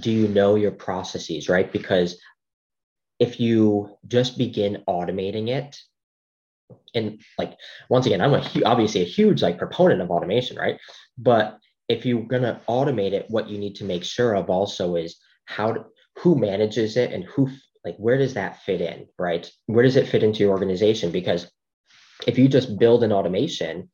do you know your processes, right? Because if you just begin automating it, and like once again, I'm a obviously a huge like proponent of automation, right? But if you're gonna automate it, what you need to make sure of also is how to, who manages it and who like where does that fit in, right? Where does it fit into your organization? Because if you just build an automation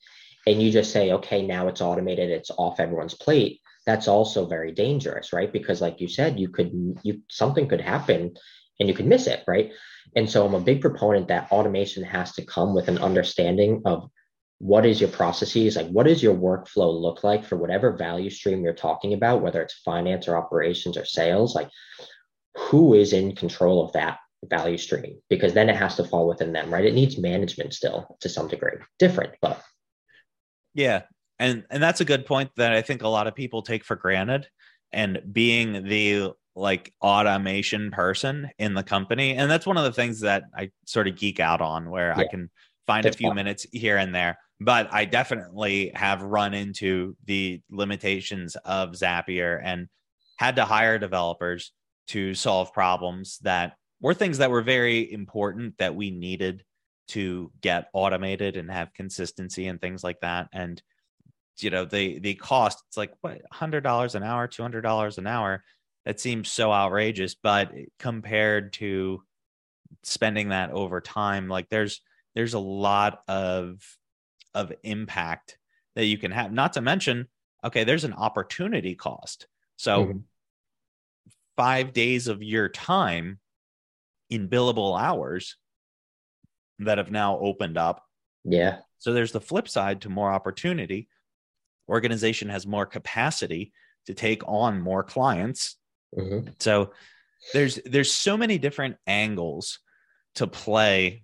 and you just say, okay, now it's automated, it's off everyone's plate, that's also very dangerous, right? Because like you said, you could you something could happen and you could miss it, right? And so I'm a big proponent that automation has to come with an understanding of what is your processes, like what does your workflow look like for whatever value stream you're talking about, whether it's finance or operations or sales, like who is in control of that value stream? Because then it has to fall within them, right? It needs management still to some degree. Different, but yeah. And and that's a good point that I think a lot of people take for granted. And being the like automation person in the company. And that's one of the things that I sort of geek out on where yeah. I can find that's a few fun. minutes here and there. But I definitely have run into the limitations of Zapier and had to hire developers to solve problems that were things that were very important that we needed to get automated and have consistency and things like that. And you know, the the cost, it's like what hundred dollars an hour, two hundred dollars an hour? That seems so outrageous but compared to spending that over time like there's there's a lot of of impact that you can have not to mention okay there's an opportunity cost. So mm-hmm. 5 days of your time in billable hours that have now opened up yeah. So there's the flip side to more opportunity organization has more capacity to take on more clients Mm-hmm. So there's there's so many different angles to play